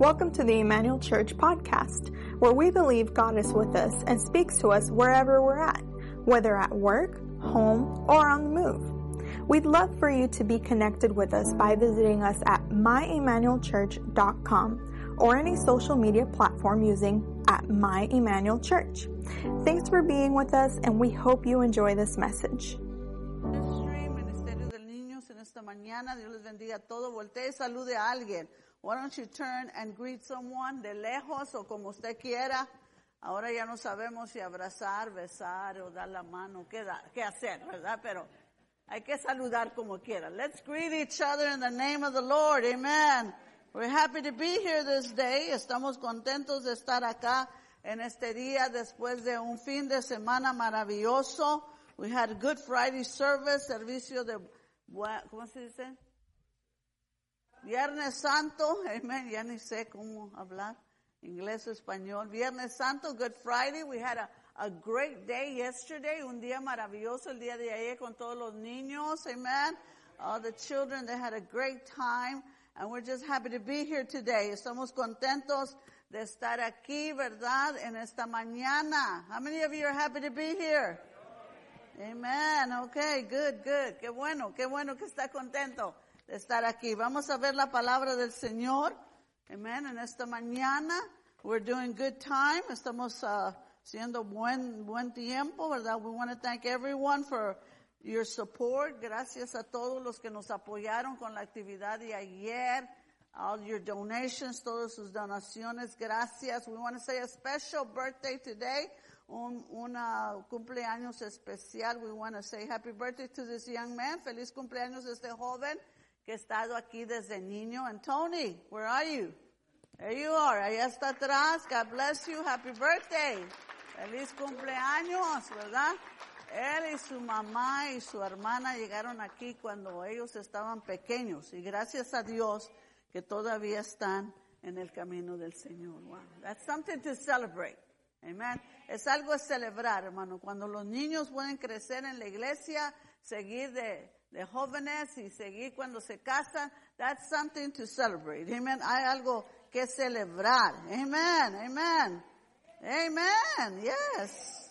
Welcome to the Emmanuel Church podcast, where we believe God is with us and speaks to us wherever we're at, whether at work, home, or on the move. We'd love for you to be connected with us by visiting us at myemmanuelchurch.com or any social media platform using at My Emmanuel Church. Thanks for being with us and we hope you enjoy this message. Ministerio de Niños en esta mañana. Dios les bendiga a todos. Voltee salude a alguien. Why don't you turn and greet someone de lejos o como usted quiera. Ahora ya no sabemos si abrazar, besar o dar la mano, qué, da- qué hacer, ¿verdad? Pero hay que saludar como quiera. Let's greet each other in the name of the Lord. Amen. We're happy to be here this day. Estamos contentos de estar acá en este día después de un fin de semana maravilloso. We had Good Friday service, servicio de, ¿cómo se dice? Viernes Santo, amen, ya ni sé cómo hablar inglés o español. Viernes Santo, Good Friday, we had a, a great day yesterday, un día maravilloso el día de ayer con todos los niños, amen. All the children, they had a great time, and we're just happy to be here today. Estamos contentos de estar aquí, ¿verdad? En esta mañana. How many of you are happy to be here? Amen. Okay, good, good. Qué bueno, qué bueno que está contento estar aquí. Vamos a ver la palabra del Señor. Amen. En esta mañana, we're doing good time. Estamos uh, haciendo buen, buen tiempo, ¿verdad? We want to thank everyone for your support. Gracias a todos los que nos apoyaron con la actividad de ayer. All your donations, todas sus donaciones, gracias. We want to say a special birthday today un una cumpleaños especial. We want to say happy birthday to this young man. Feliz cumpleaños este joven que ha estado aquí desde niño. And Tony, where are you? There you are. Allá está atrás. God bless you. Happy birthday. Feliz cumpleaños, ¿verdad? Él y su mamá y su hermana llegaron aquí cuando ellos estaban pequeños y gracias a Dios que todavía están en el camino del Señor. Wow. That's something to celebrate. Amen. Es algo a celebrar, hermano. Cuando los niños pueden crecer en la iglesia, seguir de, de jóvenes y seguir cuando se casan, that's something to celebrate. Amen. Hay algo que celebrar. Amen. Amen. Amen. Yes.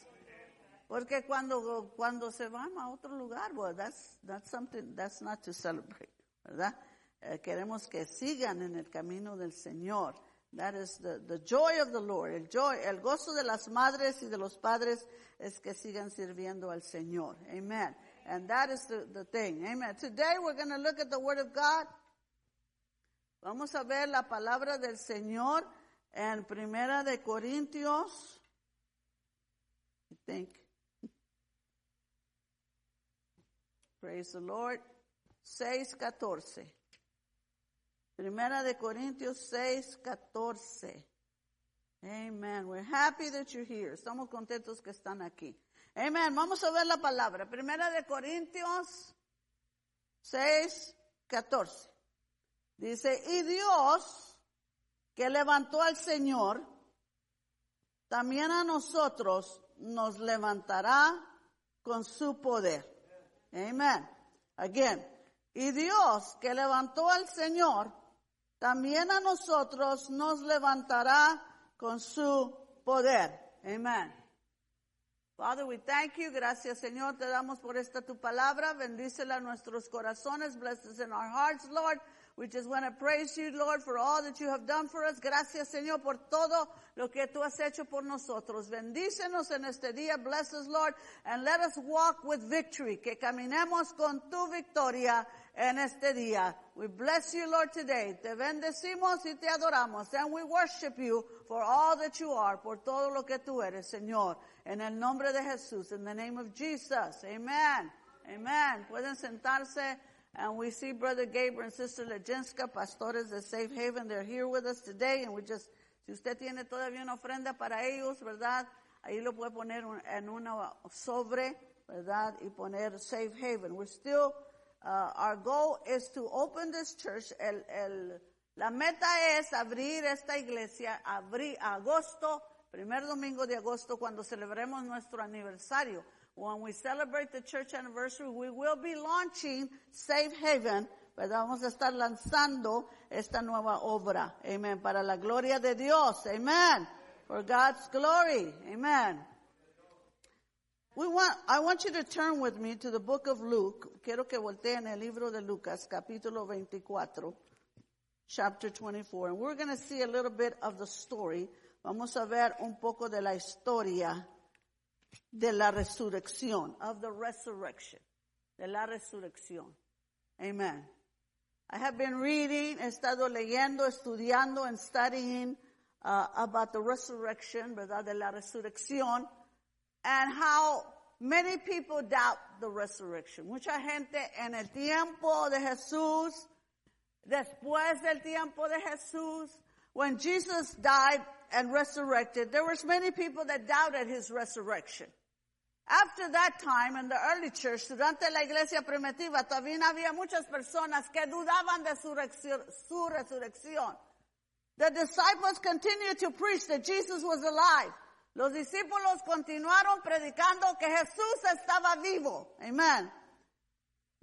Porque cuando, cuando se van a otro lugar, well, that's, that's something, that's not to celebrate, ¿verdad? Eh, queremos que sigan en el camino del Señor. That is the, the joy of the Lord. El joy, el gozo de las madres y de los padres es que sigan sirviendo al Señor. Amen. And that is the, the thing. Amen. Today we're going to look at the Word of God. Vamos a ver la palabra del Señor en Primera de Corintios. I think. Praise the Lord. 6.14. Primera de Corintios 6.14. Amen. We're happy that you're here. Estamos contentos que están aquí. Amen. Vamos a ver la palabra. Primera de Corintios 6.14. Dice, y Dios que levantó al Señor, también a nosotros nos levantará con su poder. Amen. Again. Y Dios que levantó al Señor, también a nosotros nos levantará con su poder. Amen. Father, we thank you. Gracias, Señor. Te damos por esta tu palabra. Bendícela a nuestros corazones. Bless us in our hearts, Lord. We just want to praise you, Lord, for all that you have done for us. Gracias, Señor, por todo lo que tú has hecho por nosotros. Bendícenos en este día. Bless us, Lord, and let us walk with victory. Que caminemos con tu victoria en este día. We bless you, Lord, today. Te bendecimos y te adoramos. And we worship you for all that you are, por todo lo que tú eres, Señor. En el nombre de Jesús, in the name of Jesus. Amen. Amen. Pueden sentarse. And we see Brother Gabriel and Sister Lejenska, pastores de Safe Haven. They're here with us today. And we just, si usted tiene todavía una ofrenda para ellos, ¿verdad? Ahí lo puede poner en una sobre, ¿verdad? Y poner Safe Haven. We're still, uh, our goal is to open this church. El, el, la meta es abrir esta iglesia, abrir agosto, primer domingo de agosto, cuando celebremos nuestro aniversario. When we celebrate the church anniversary, we will be launching Safe Haven ¿verdad? Vamos a estar lanzando esta nueva obra. Amén. Para la gloria de Dios. Amén. For God's glory. Amen. We want, I want you to turn with me to the book of Luke. Quiero que volteen el libro de Lucas, capítulo 24, chapter 24. And we're going to see a little bit of the story. Vamos a ver un poco de la historia de la resurrección, of the resurrection, de la resurrección. Amen. I have been reading, he estado leyendo, estudiando, and studying uh, about the resurrection, ¿verdad? De la resurrección and how many people doubt the resurrection. Mucha gente en el tiempo de Jesús, después del tiempo de Jesús, when Jesus died and resurrected, there was many people that doubted his resurrection. After that time, in the early church, durante la iglesia primitiva, todavía había muchas personas que dudaban de su, su resurrección. The disciples continued to preach that Jesus was alive. Los discípulos continuaron predicando que Jesús estaba vivo. Amen.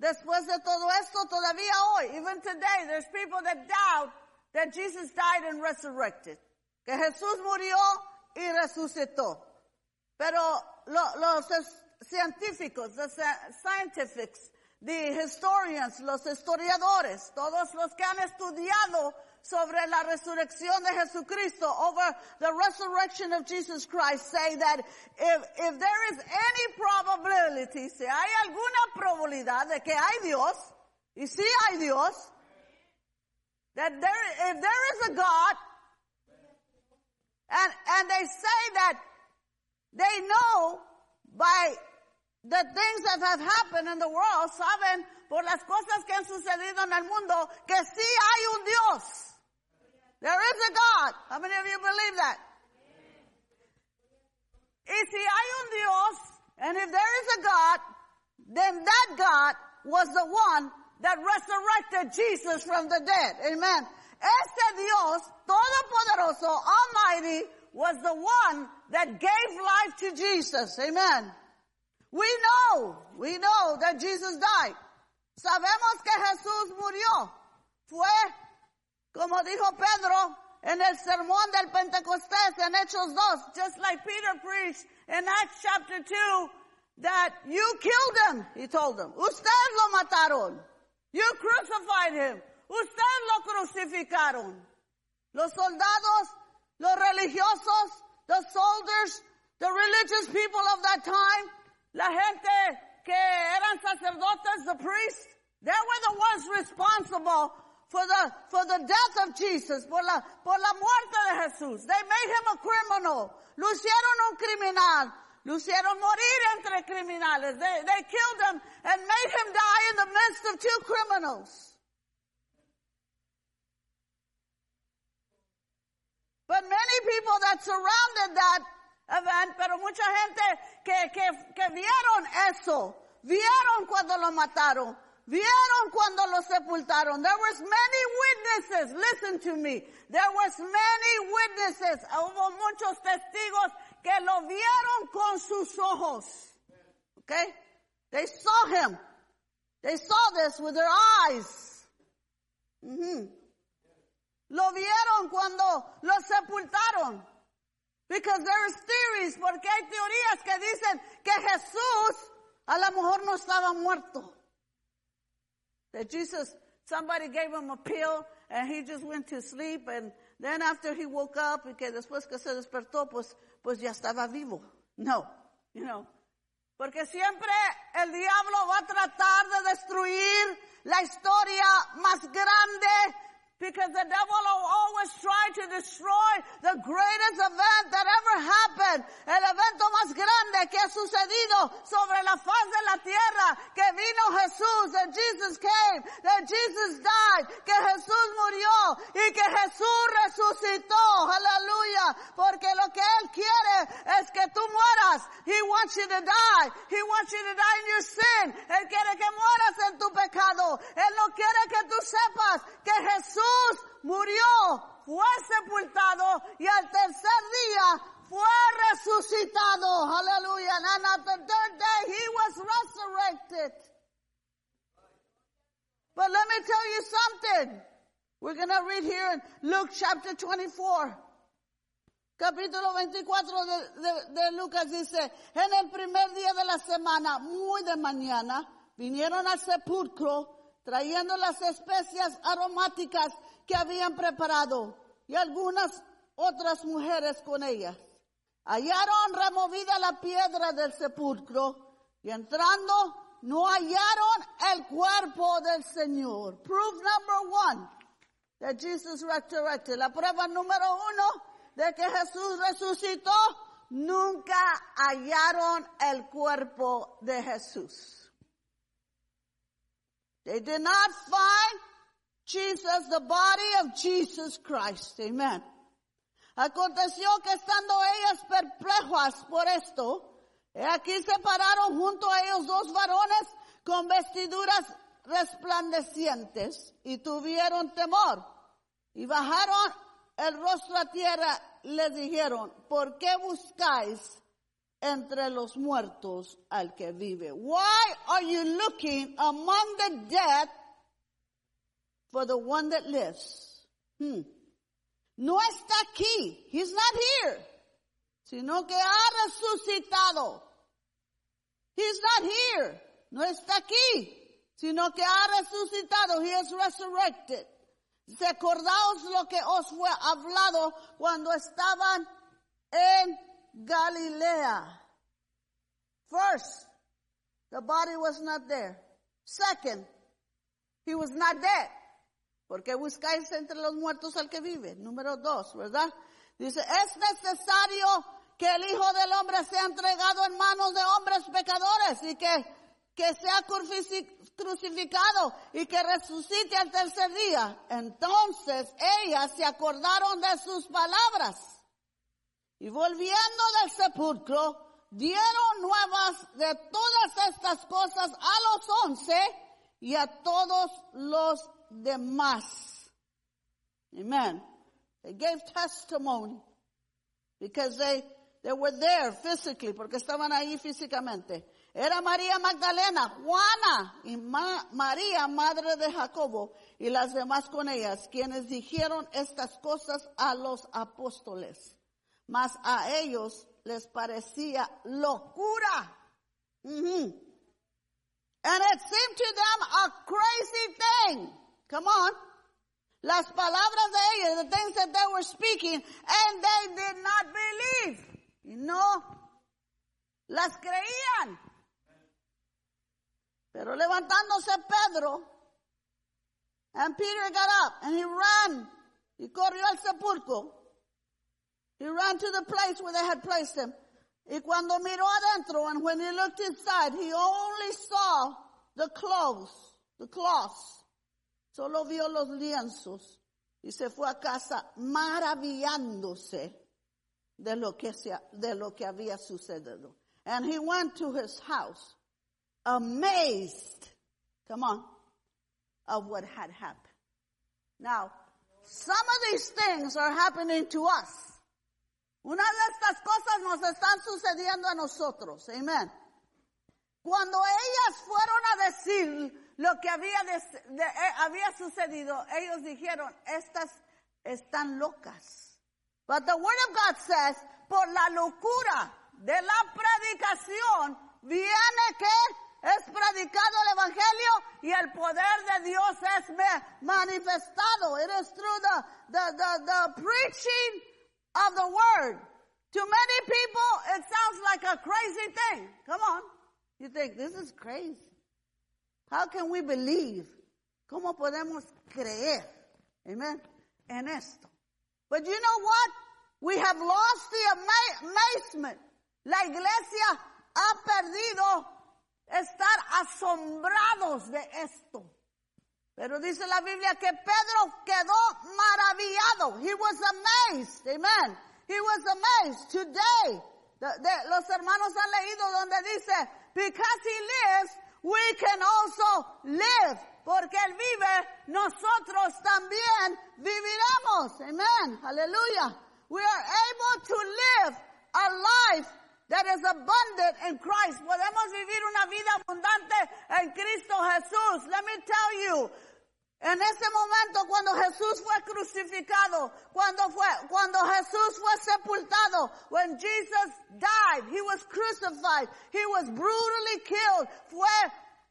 Después de todo esto, todavía hoy, even today, there's people that doubt that Jesus died and resurrected. Que Jesús murió y resucitó. Pero lo, los científicos, the eh, scientists, the historians, los historiadores, todos los que han estudiado sobre la resurrección de Jesucristo, over the resurrection of Jesus Christ, say that if, if there is any probability, si hay alguna probabilidad de que hay Dios, y si hay Dios, that there, if there is a God, and, and they say that they know by the things that have happened in the world, saben por las cosas que han sucedido en el mundo, que sí hay un Dios. There is a God. How many of you believe that? Y si hay un Dios, and if there is a God, then that God was the one that resurrected Jesus from the dead. Amen. Ese Dios, todopoderoso, almighty, was the one that gave life to Jesus. Amen. We know, we know that Jesus died. Sabemos que Jesús murió. Fue Como dijo Pedro en el sermón del Pentecostés en Hechos 2, just like Peter preached in Acts chapter 2, that you killed him, he told them. Ustedes lo mataron. You crucified him. Ustedes lo crucificaron. Los soldados, los religiosos, the soldiers, the religious people of that time, la gente que eran sacerdotes, the priests, they were the ones responsible for the, for the death of Jesus, por la, por la muerte de Jesús. They made him a criminal. Lo hicieron un criminal. Lo hicieron morir entre criminales. They, they killed him and made him die in the midst of two criminals. But many people that surrounded that event, pero mucha gente que, que, que vieron eso, vieron cuando lo mataron, Vieron cuando lo sepultaron. There was many witnesses. Listen to me. There was many witnesses. Hubo muchos testigos que lo vieron con sus ojos. Okay? They saw him. They saw this with their eyes. Mm-hmm. Lo vieron cuando lo sepultaron. Because there's theories, porque hay teorías que dicen que Jesús a lo mejor no estaba muerto. That Jesus, somebody gave him a pill and he just went to sleep and then after he woke up y que después que se despertó, pues, pues ya estaba vivo. No, you know. Porque siempre el diablo va a tratar de destruir la historia más grande Because the devil will always try to destroy the greatest event that ever happened. El evento más grande que ha sucedido sobre la faz de la tierra. Que vino Jesús, that Jesus came, that Jesus died, que Jesús murió y que Jesús resucitó. Aleluya. Porque lo que Él quiere es que tú mueras. He wants you to die. He wants you to die in your sin. Él quiere que mueras en tu pecado. Él no quiere que tú sepas que Jesús Jesús murió, fue sepultado y al tercer día fue resucitado. Aleluya. And on the third day he was resurrected. But let me tell you something. We're going to read here in Luke chapter 24. Capítulo 24 de, de, de, Lucas dice, en el primer día de la semana, muy de mañana, vinieron al sepulcro trayendo las especias aromáticas que habían preparado y algunas otras mujeres con ellas. Hallaron removida la piedra del sepulcro y entrando no hallaron el cuerpo del Señor. Proof number one that Jesus resurrected. La prueba número uno de que Jesús resucitó, nunca hallaron el cuerpo de Jesús. They did not find Jesus, the body of Jesus Christ. Amen. Aconteció que estando ellas perplejas por esto, aquí se pararon junto a ellos dos varones con vestiduras resplandecientes y tuvieron temor y bajaron el rostro a tierra les dijeron, ¿por qué buscáis entre los muertos al que vive? Why are you looking among the dead for the one that lives? Hmm. No está aquí. He's not here. Sino que ha resucitado. He's not here. No está aquí. Sino que ha resucitado. He is resurrected. Recordaos lo que os fue hablado cuando estaban en Galilea. First, the body was not there. Second, he was not dead. Porque buscáis entre los muertos al que vive. Número dos, ¿verdad? Dice, es necesario que el Hijo del Hombre sea entregado en manos de hombres pecadores y que que sea crucificado y que resucite al tercer día. Entonces ellas se acordaron de sus palabras y volviendo del sepulcro dieron nuevas de todas estas cosas a los once y a todos los demás. Amen. They gave testimony because they, they were there physically, porque estaban ahí físicamente. Era María Magdalena, Juana y María, madre de Jacobo, y las demás con ellas, quienes dijeron estas cosas a los apóstoles. Mas a ellos les parecía locura. And it seemed to them a crazy thing. Come on. Las palabras de ellos, the things that they were speaking, and they did not believe. No las creían. Pero levantándose Pedro, and Peter got up and he ran, y corrió al sepulcro. He ran to the place where they had placed him. Y cuando miró adentro, and when he looked inside, he only saw the clothes, the cloths. Solo vio los lienzos y se fue a casa maravillándose de lo que, de lo que había sucedido. And he went to his house amazed, come on, of what had happened. Now, some of these things are happening to us. Una de estas cosas nos están sucediendo a nosotros. Amen. Cuando ellas fueron a decir lo que eh, había sucedido, ellos dijeron, estas están locas. But the word of God says, por la locura de la predicación, viene que es predicado el evangelio y el poder de Dios es manifestado. It is through the, the, the preaching of the word. To many people, it sounds like a crazy thing. Come on. You think, this is crazy. How can we believe? ¿Cómo podemos creer? Amen. En esto. But you know what? We have lost the amazement. La iglesia ha perdido estar asombrados de esto. Pero dice la Biblia que Pedro quedó maravillado. He was amazed. Amen. He was amazed. Today, the, the, los hermanos han leído donde dice, because he lives, we can also live. Porque él vive, nosotros también viviremos. Amen. Hallelujah. We are able to live a life that is abundant in Christ. Podemos vivir una vida abundante en Cristo Jesús. Let me tell you, En ese momento cuando Jesús fue crucificado, cuando fue, cuando Jesús fue sepultado, when Jesus died, he was crucified, he was brutally killed, fue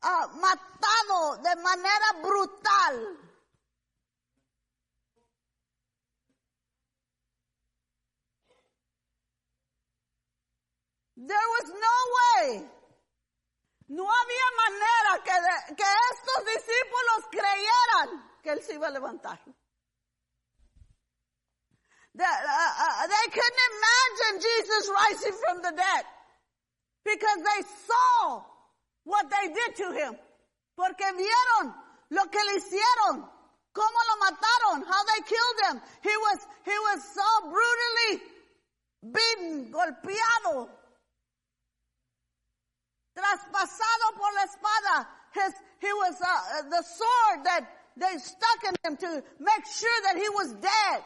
uh, matado de manera brutal. There was no way. No había manera que, de- que estos discípulos creyeran que él se iba a levantar. That, uh, uh, they couldn't imagine Jesus rising from the dead because they saw what they did to him. Porque vieron lo que le hicieron, cómo lo mataron, how they killed him. He was, he was so brutally beaten, golpeado, traspasado por la espada. His, he was uh, the sword that they stuck in him to make sure that he was dead.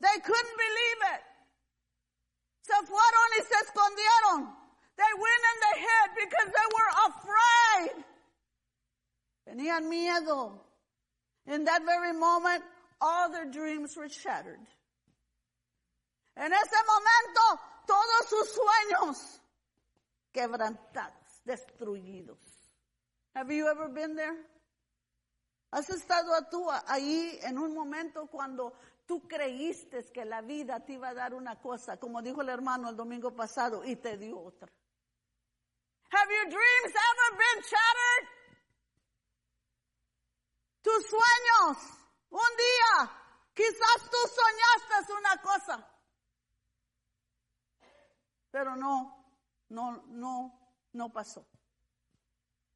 They couldn't believe it. Se fueron y se escondieron. They went and they hid because they were afraid. Tenían miedo. In that very moment, all their dreams were shattered. En ese momento, todos sus sueños quebrantados, destruidos. Have you ever been there? ¿Has estado tú ahí en un momento cuando tú creíste que la vida te iba a dar una cosa, como dijo el hermano el domingo pasado, y te dio otra? Have your dreams ever been shattered? Tus sueños, un día, quizás tú soñaste una cosa, pero no, no, no, no pasó.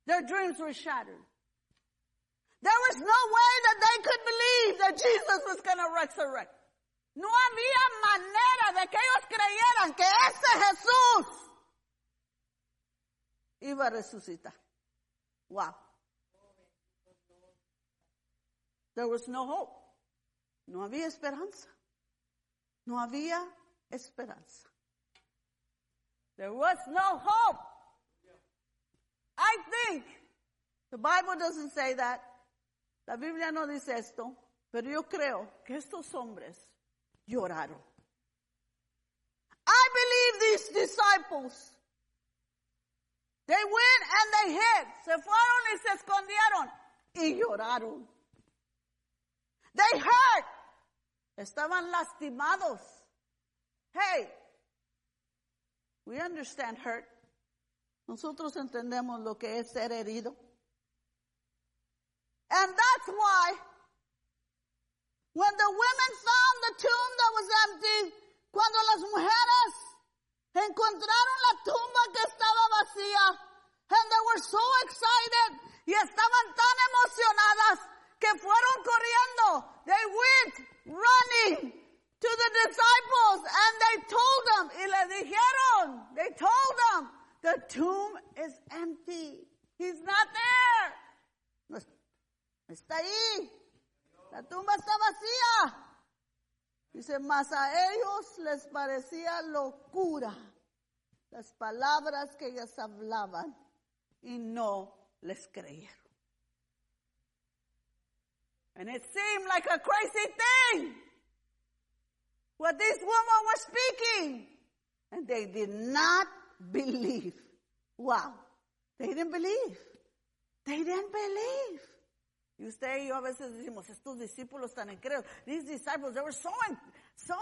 Their dreams were shattered. There was no way that they could believe that Jesus was going to resurrect. No había manera de que ellos creyeran que ese Jesús iba a resucitar. Wow. There was no hope. No había esperanza. No había esperanza. There was no hope. I think the Bible doesn't say that. La Biblia no dice esto, pero yo creo que estos hombres lloraron. I believe these disciples, they went and they hid, se fueron y se escondieron y lloraron. They hurt, estaban lastimados. Hey, we understand hurt. Nosotros entendemos lo que es ser herido. And that's why when the women found the tomb that was empty, cuando las mujeres encontraron la tumba que estaba vacía, and they were so excited y estaban tan emocionadas que fueron corriendo. They went running to the disciples and they told them, y le dijeron, they told them, the tomb is empty. He's not there. Está ahí. La tumba está vacía. Dice, mas a ellos les parecía locura las palabras que ellas hablaban y no les creyeron. And it seemed like a crazy thing. What this woman was speaking. And they did not believe. Wow. They didn't believe. They didn't believe. Y usted y yo a veces decimos, estos discípulos tan incrédulos. These disciples, they were so, so,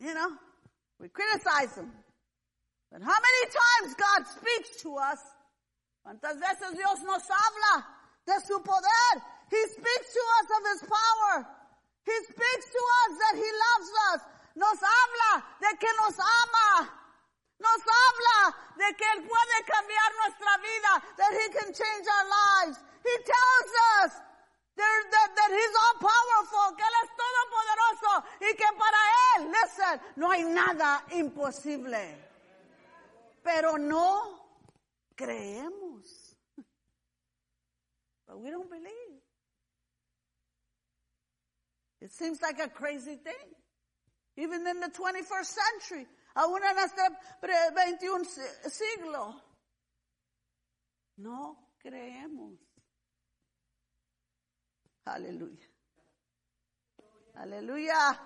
you know, we criticize them. But how many times God speaks to us? ¿Cuántas veces Dios nos habla de su poder? He speaks to us of His power. He speaks to us that He loves us. Nos habla de que nos ama. Nos habla de que Él puede cambiar nuestra vida, that He can change our lives. He tells us there, that, that He's all powerful, que Él es todopoderoso y que para Él, listen, no hay nada imposible. Pero no creemos. But we don't believe. It seems like a crazy thing. Even in the 21st century, aún en este pre- 21 siglo. No creemos. Aleluya. Aleluya.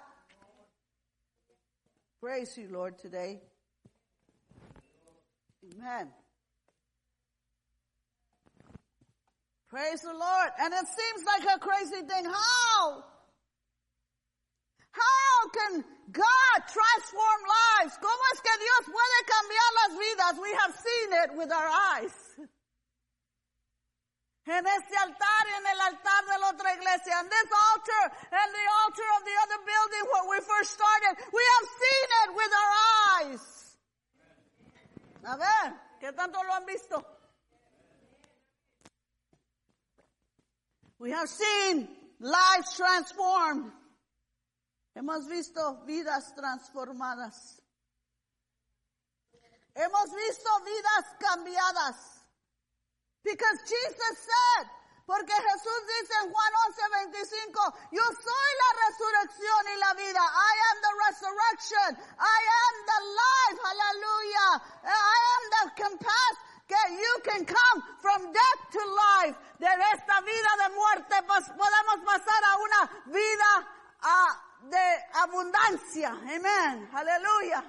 Praise you, Lord, today. Amen. Praise the Lord. And it seems like a crazy thing. How? Can God transform lives? ¿Cómo es que Dios puede cambiar las vidas? We have seen it with our eyes. En este altar y en el altar de la otra iglesia, and this altar and the altar of the other building where we first started, we have seen it with our eyes. A ver, ¿qué tanto lo han visto? We have seen lives transformed. Hemos visto vidas transformadas. Hemos visto vidas cambiadas. Because Jesus said, porque Jesús dice en Juan 11, 25, yo soy la resurrección y la vida. I am the resurrection. I am the life. Hallelujah. I am the compass que you can come from death to life. De esta vida de muerte pues podemos pasar a una vida uh, de abundancia. Amen. Hallelujah.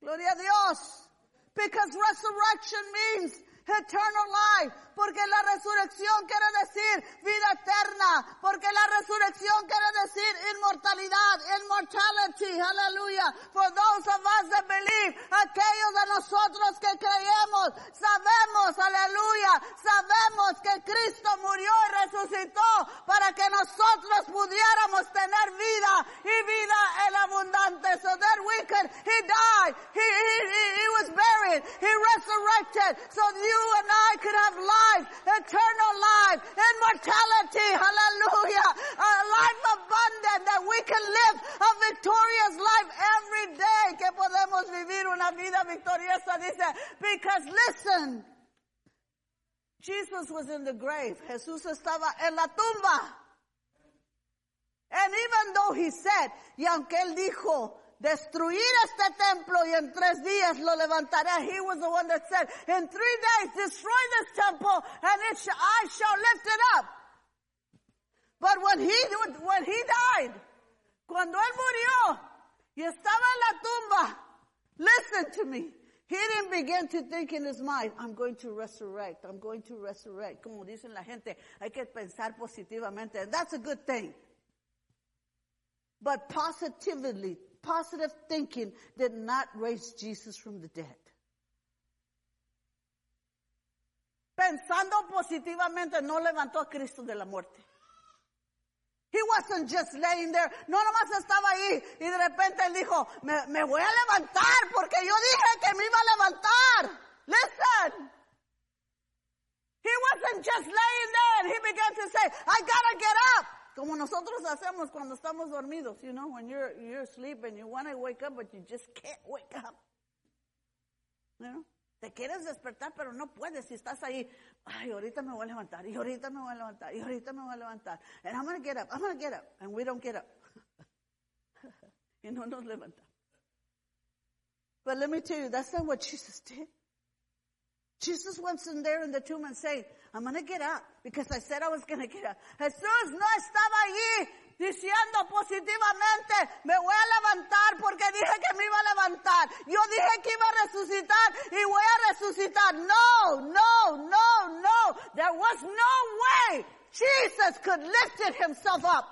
Gloria a Dios. Because resurrection means eternal life. Porque la resurrección quiere decir vida eterna. Porque la resurrección quiere decir inmortalidad, immortality. Hallelujah. For those of us that believe, aquellos de nosotros que creemos, sabemos, aleluya, sabemos que Cristo murió y resucitó para que nosotros pudiéramos tener vida y vida en abundante. So that we could, He died, He, he, he, he was buried, He resurrected, so you and I could have life life, eternal life, immortality, hallelujah, a life abundant that we can live a victorious life every day, que podemos vivir una vida victoriosa, dice, because listen, Jesus was in the grave, Jesús estaba en la tumba. And even though he said, y aunque él dijo, destruir este templo y en tres días lo levantaré. He was the one that said, in three days destroy this temple and it sh I shall lift it up. But when he, when he died, cuando él murió y estaba en la tumba, listen to me. He didn't begin to think in his mind, I'm going to resurrect, I'm going to resurrect. Como dicen la gente, hay que pensar positivamente. And that's a good thing. But positively, positive thinking did not raise Jesus from the dead. Pensando positivamente no levantó a Cristo de la muerte. He wasn't just laying there. No nomás estaba ahí y de repente él dijo, me, me voy a levantar porque yo dije que me iba a levantar. Listen. He wasn't just laying there he began to say, I gotta get up. Como nosotros hacemos cuando estamos dormidos, you know, when you're, you're asleep and you want to wake up, but you just can't wake up. You know? Te quieres despertar, pero no puedes si estás ahí. Ay, ahorita me voy a levantar, y ahorita me voy a levantar, y ahorita me voy a levantar. And I'm going to get up, I'm going to get up. And we don't get up. y no nos levantamos. But let me tell you, that's not what Jesus did. Jesus wasn't there in the tomb and saying, I'm going to get up because I said I was going to get up. Jesús no estaba allí diciendo positivamente, me voy a levantar porque dije que me iba a levantar. Yo dije que iba a resucitar y voy a resucitar. No, no, no, no. There was no way Jesus could lift himself up.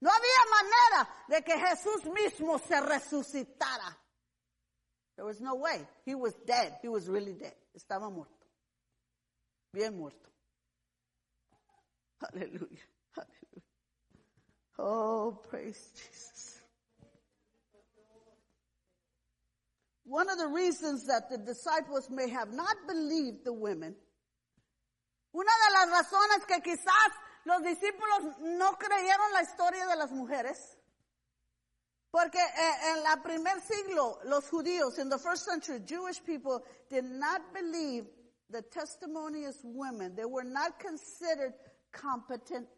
No había manera de que Jesús mismo se resucitara. There was no way. He was dead. He was really dead. Estaba muerto. Bien muerto. Aleluya. Aleluya. Oh, praise Jesus. One of the reasons that the disciples may have not believed the women, una de las razones que quizás los discípulos no creyeron la historia de las mujeres, porque en la primer siglo los judíos, in the first century, Jewish people did not believe the testimonious women. They were not considered competent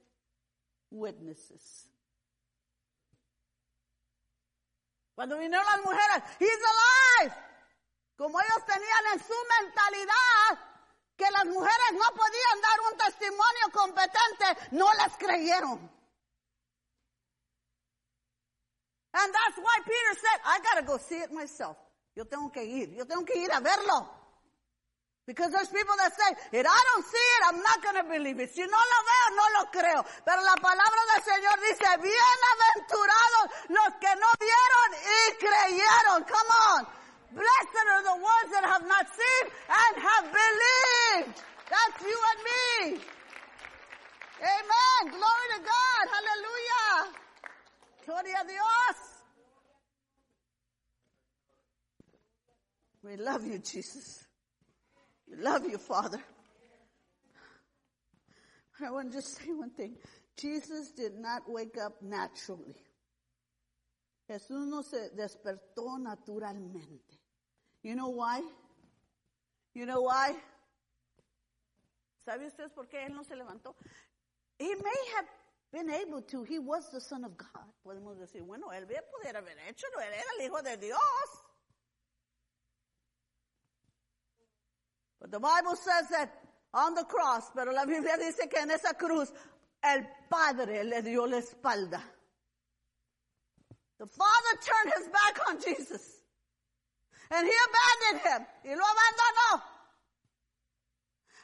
witnesses. Cuando vinieron las mujeres, he's alive. Como ellos tenían en su mentalidad que las mujeres no podían dar un testimonio competente, no las creyeron. And that's why Peter said, I gotta go see it myself. Yo tengo que ir, yo tengo que ir a verlo. Because there's people that say, if I don't see it, I'm not going to believe it. Si no lo veo, no lo creo. Pero la palabra del Señor dice, bienaventurados los que no vieron y creyeron. Come on. Blessed are the ones that have not seen and have believed. That's you and me. Amen. Glory to God. Hallelujah. Gloria a Dios. We love you, Jesus. We love you, Father. I want to just say one thing. Jesus did not wake up naturally. Jesús no se despertó naturalmente. You know why? You know why? ¿Sabe ustedes por qué él no se levantó? He may have been able to. He was the son of God. Podemos decir, bueno, él bien pudiera haber hecho, él era el hijo de Dios. But the Bible says that on the cross, pero la Biblia dice que en esa cruz el Padre le dio la espalda. The Father turned his back on Jesus. And he abandoned him. Y lo abandonó.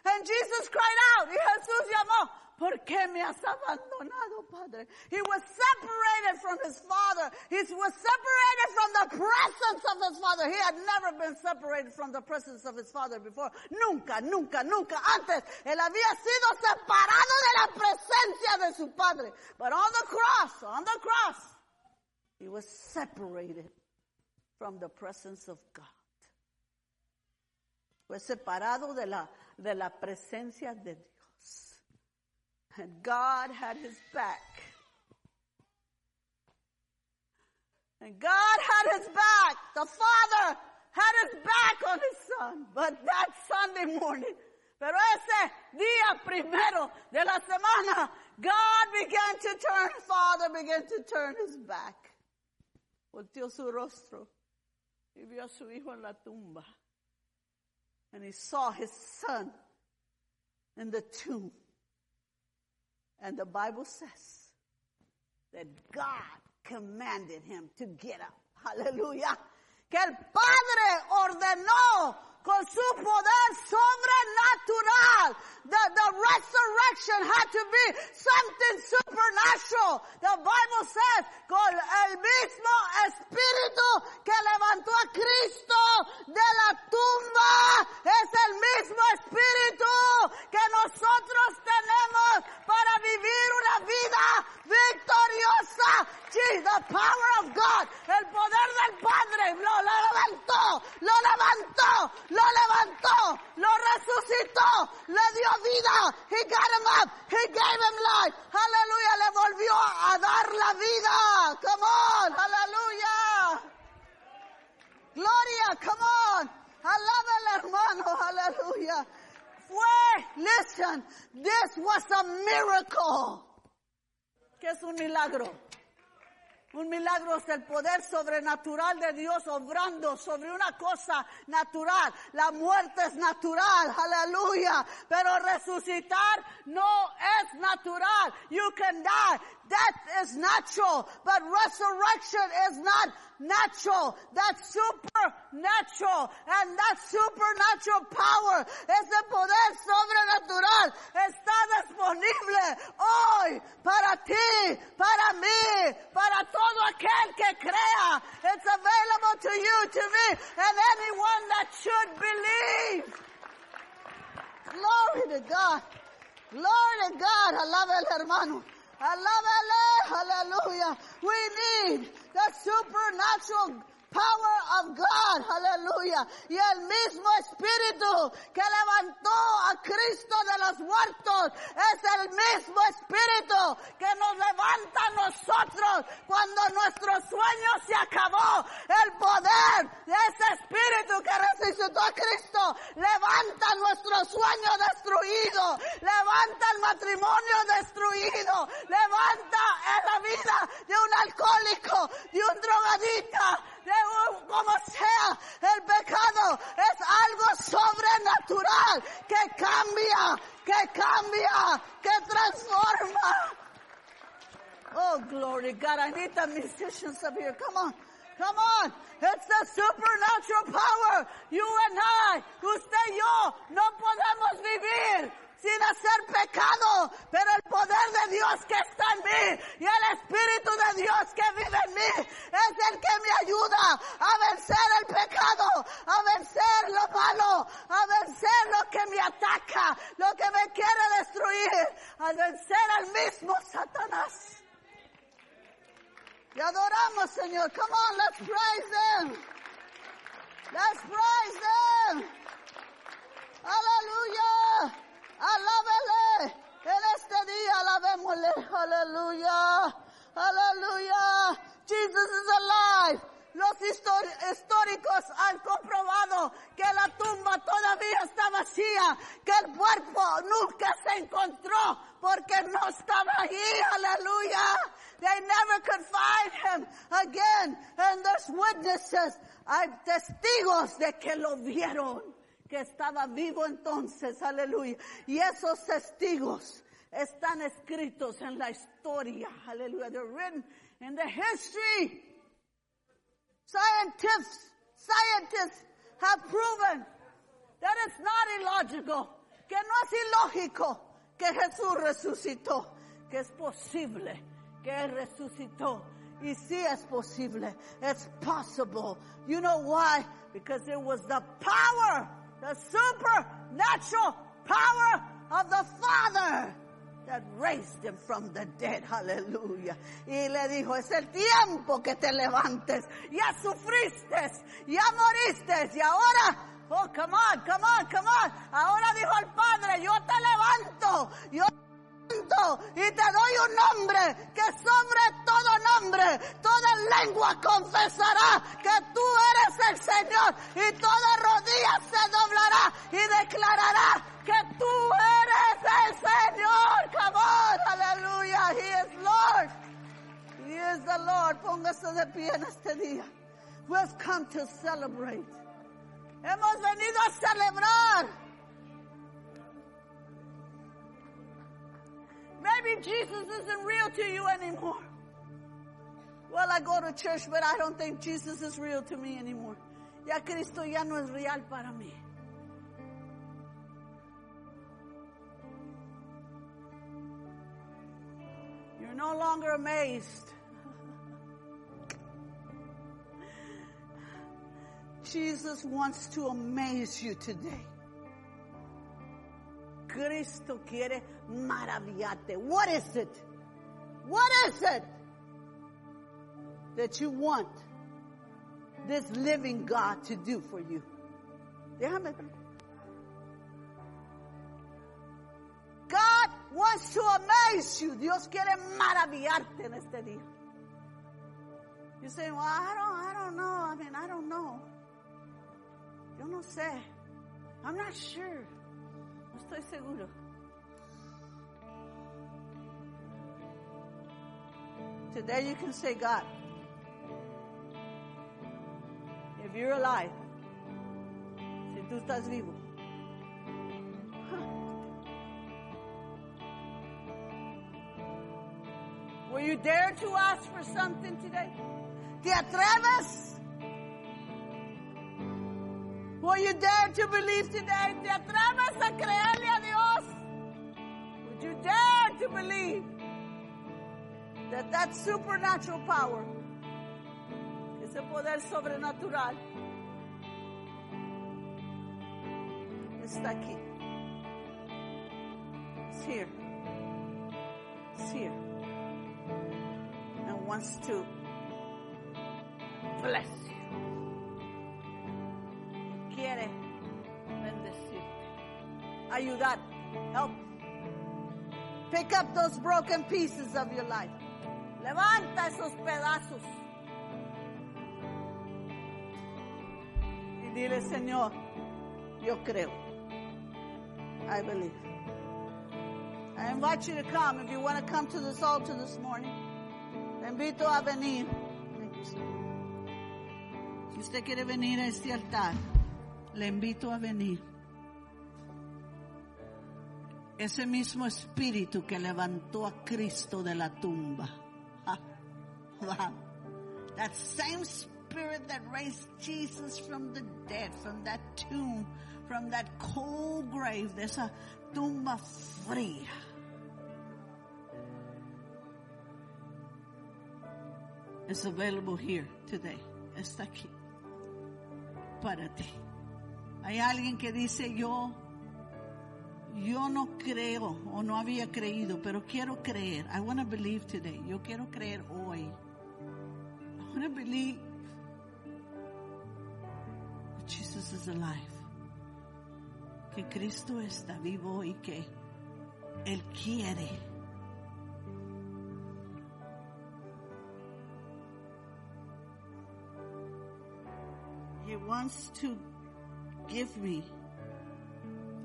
And Jesus cried out. Y Jesús llamó. ¿Por qué me has abandonado, Padre? He was separated from his Father. He was separated from the presence of his Father. He had never been separated from the presence of his Father before. Nunca, nunca, nunca. Antes, él había sido separado de la presencia de su Padre. But on the cross, on the cross, he was separated from the presence of God. Fue separado de la, de la presencia de Dios. And God had his back. And God had his back. The Father had his back on his son. But that Sunday morning, pero ese día primero de la semana, God began to turn, Father began to turn his back. Volteó su rostro y vio a su hijo en la tumba. And he saw his son in the tomb. And the Bible says that God commanded him to get up. Hallelujah. Que el Padre ordenó con su poder sobrenatural. The, the resurrection had to be something supernatural. The Bible says, con el mismo espíritu que levantó a Cristo de la tumba, es el mismo espíritu que nosotros tenemos para vivir una vida victoriosa. Gee, the power of God, el poder del Padre, lo, lo levantó, lo levantó, lo levantó, lo resucitó, le dio vida. He got him up. He gave him life. Aleluya, le volvió a dar la vida. Come on, aleluya. Gloria, come on. Alábale, hermano, aleluya. Fue, listen, this was a miracle. ¿Qué es un milagro? Un milagro es el poder sobrenatural de Dios obrando sobre una cosa natural. La muerte es natural, aleluya. Pero resucitar no es natural. You can die. Death is natural, but resurrection is not natural. That's supernatural. And that supernatural power, ese poder sobrenatural, está disponible hoy para ti, para mí, para todo aquel que crea. It's available to you, to me, and anyone that should believe. Glory to God. Glory to God. Alaba el hermano. Hallelujah. We need the supernatural power of God, hallelujah. Y el mismo espíritu que levantó a Cristo de los muertos es el mismo espíritu que nos levanta a nosotros cuando nuestro sueño se acabó. El poder de ese espíritu que resucitó a Cristo levanta nuestro sueño destruido, levanta el matrimonio destruido, levanta en la vida de un alcohólico, de un drogadita, de como sea, el pecado es algo sobrenatural que cambia, que cambia, que transforma. Oh, glory God. I need the musicians up here. Come on. Come on. It's the supernatural power. Aleluya. Y esos testigos están escritos en la historia. Aleluya. They're written in the history. Scientists, scientists have proven that it's not illogical, que no es ilógico que Jesús resucitó, que es posible que Él resucitó. Y sí es posible. It's possible. You know why? Because it was the power, the supernatural power of the Father that raised him from the dead. Hallelujah. Y le dijo, es el tiempo que te levantes. Ya sufriste, ya moriste y ahora Oh, come on, come on, come on. Ahora dijo el Padre, yo te levanto, yo y te doy un nombre que sobre todo nombre, toda lengua confesará que tú eres el Señor y toda rodilla se doblará y declarará que tú eres el Señor. Come aleluya. He is Lord. He is the Lord. Póngase de pie en este día. We've come to celebrate. Hemos venido a celebrar. Maybe Jesus isn't real to you anymore. Well, I go to church, but I don't think Jesus is real to me anymore. Ya Cristo ya no es real para mí. You're no longer amazed. Jesus wants to amaze you today. Cristo quiere maravillarte. What is it? What is it that you want this living God to do for you? Déjame. God wants to amaze you. Dios quiere maravillarte en este día. You say, well, I don't, I don't know. I mean, I don't know. Yo no sé. I'm not sure. Estoy seguro. Today you can say, God, if you're alive, si tú estás vivo, Will you dare to ask for something today? ¿Te atreves? Will you dare to believe today? ¿Te atreves a creerle a Dios? Would you dare to believe that that supernatural power, ese poder sobrenatural, está aquí? It's here. It's here. And wants to bless you. Ayudar. Help. Pick up those broken pieces of your life. Levanta esos pedazos. Y dile, Señor, yo creo. I believe. I invite you to come. If you want to come to this altar this morning, te invito a venir. Thank you, sir. Si usted quiere venir a este altar, le invito a venir. Ese mismo espíritu que levantó a Cristo de la tumba. Wow. That same spirit that raised Jesus from the dead, from that tomb, from that cold grave, de esa tumba fría. Is available here today. Está aquí. Para ti. Hay alguien que dice yo, yo no creo o no había creído, pero quiero creer. I want to believe today. Yo quiero creer hoy. I want to believe that Jesus is alive. Que Cristo está vivo y que Él quiere. He wants to give me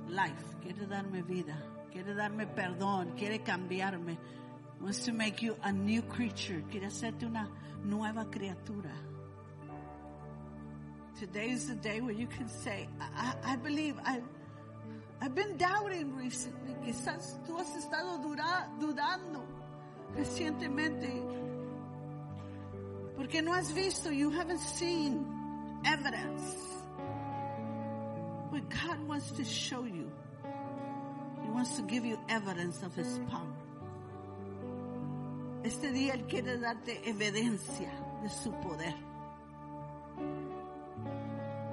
life. Quiere darme vida. Quiere darme perdón. Quiere cambiarme. Wants to make you a new creature. Quiere hacerte una nueva criatura. Today is the day where you can say, I, I believe, I, I've been doubting recently. Quizás tú has estado dura, dudando recientemente. Porque no has visto, you haven't seen evidence. God wants to show you. He wants to give you evidence of His power. Este día Él quiere darte evidencia de su poder.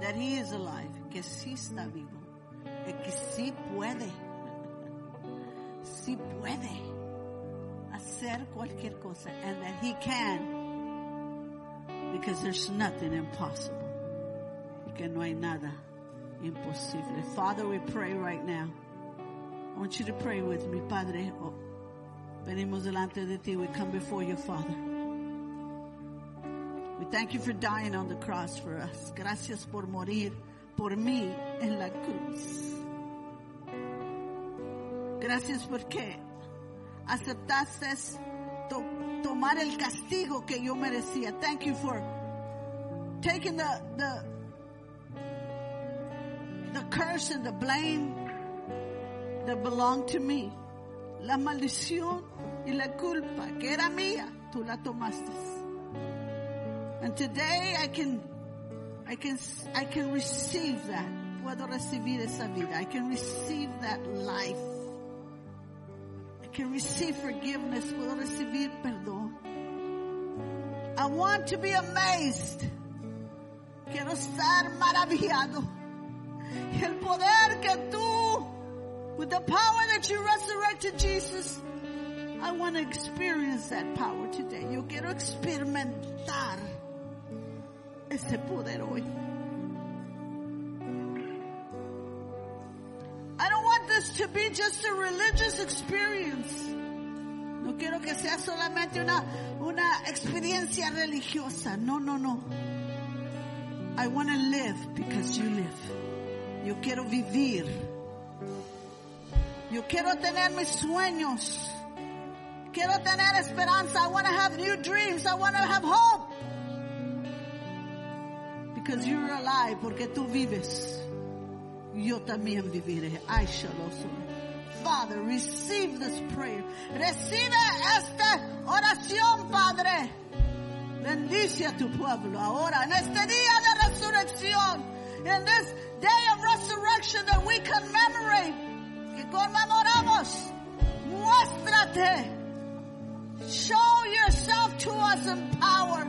That He is alive, que sí está vivo, que sí puede, sí puede hacer cualquier cosa, and that He can, because there's nothing impossible, porque no hay nada imposible. Father, we pray right now. I want you to pray with me, Padre. Oh, venimos delante de ti. We come before you, Father. We thank you for dying on the cross for us. Gracias por morir por mí en la cruz. Gracias porque aceptaste to- tomar el castigo que yo merecía. Thank you for taking the the curse and the blame that belonged to me. La maldición y la culpa que era mía, tú la tomaste. And today I can, I can, I can receive that. Puedo recibir esa vida. I can receive that life. I can receive forgiveness. Puedo recibir perdón. I want to be amazed. Quiero estar maravillado. El poder que tú, with the power that you resurrected Jesus, I want to experience that power today. Yo quiero experimentar ese poder hoy. I don't want this to be just a religious experience. No quiero que sea solamente una, una experiencia religiosa. No, no, no. I want to live because you live. Yo quiero vivir. Yo quiero tener mis sueños. Quiero tener esperanza. I want to have new dreams. I want to have hope. Because you're alive, porque tú vives. Yo también viviré. I shall also. Father, receive this prayer. Recibe esta oración, Padre. Bendice a tu pueblo ahora, en este día de resurrección. In this day of resurrection that we commemorate, que conmemoramos, muéstrate. Show yourself to us in power.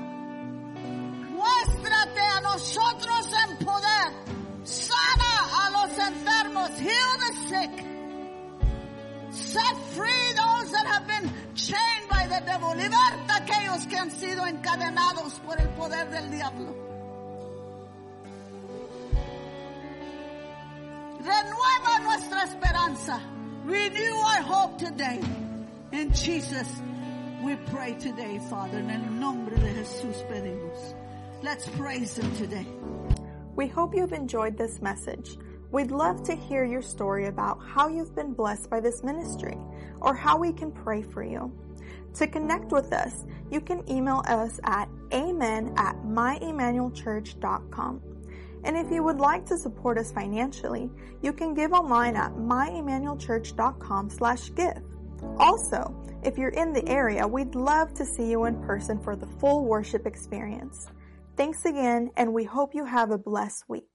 Muéstrate a nosotros en poder. Sana a los enfermos. Heal the sick. Set free those that have been chained by the devil. Liberta aquellos que han sido encadenados por el poder del diablo. Esperanza. Renew our hope today. In Jesus, we pray today, Father. En el nombre de Jesús pedimos. Let's praise Him today. We hope you've enjoyed this message. We'd love to hear your story about how you've been blessed by this ministry or how we can pray for you. To connect with us, you can email us at amen at myemmanuelchurch.com. And if you would like to support us financially, you can give online at myemmanuelchurch.com slash give. Also, if you're in the area, we'd love to see you in person for the full worship experience. Thanks again, and we hope you have a blessed week.